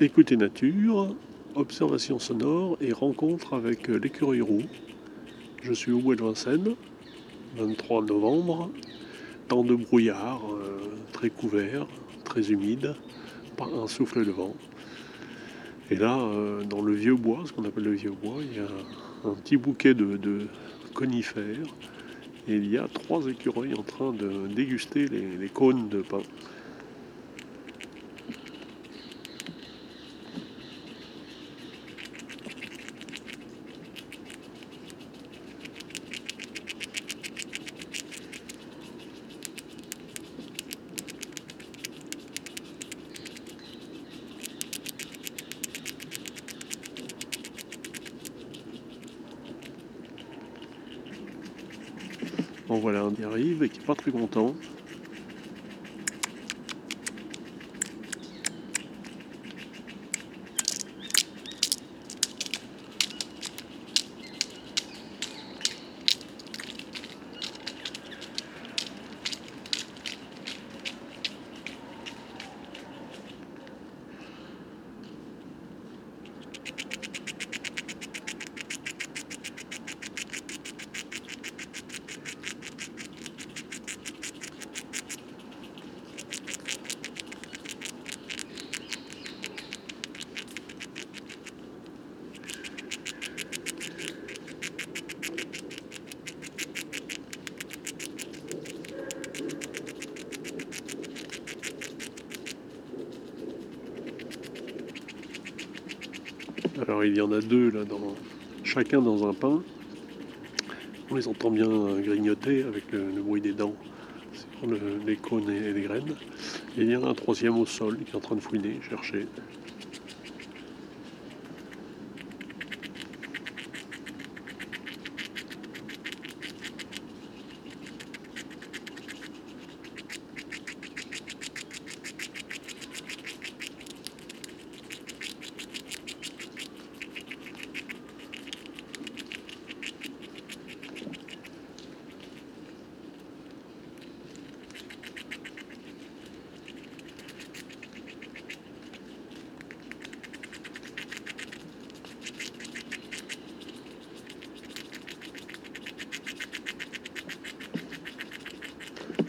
Écoutez nature, observation sonore et rencontre avec l'écureuil roux. Je suis au bois de Vincennes, 23 novembre, temps de brouillard, euh, très couvert, très humide, pas un souffle de vent. Et là, euh, dans le vieux bois, ce qu'on appelle le vieux bois, il y a un petit bouquet de, conifères et il y a trois écureuils en train de déguster les cônes de pain. Bon voilà, on y arrive et qui n'est pas très content. Alors il y en a deux là, chacun dans un pain. On les entend bien grignoter avec le, bruit des dents sur les cônes et les graines. Et il y en a un troisième au sol qui est en train de fouiner, chercher.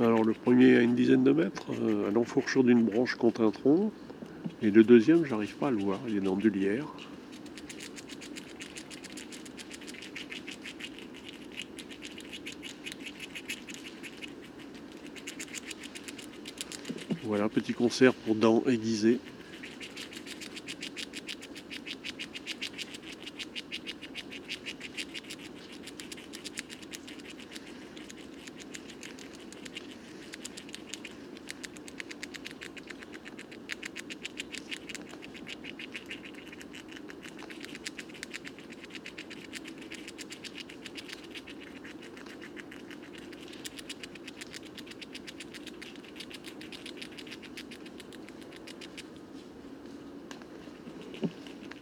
Alors le premier à une dizaine de mètres, euh, à l'enfourchure d'une branche contre un tronc. Et le deuxième, j'arrive pas à le voir, il est dans de lierre. Voilà, petit concert pour dents aiguisées.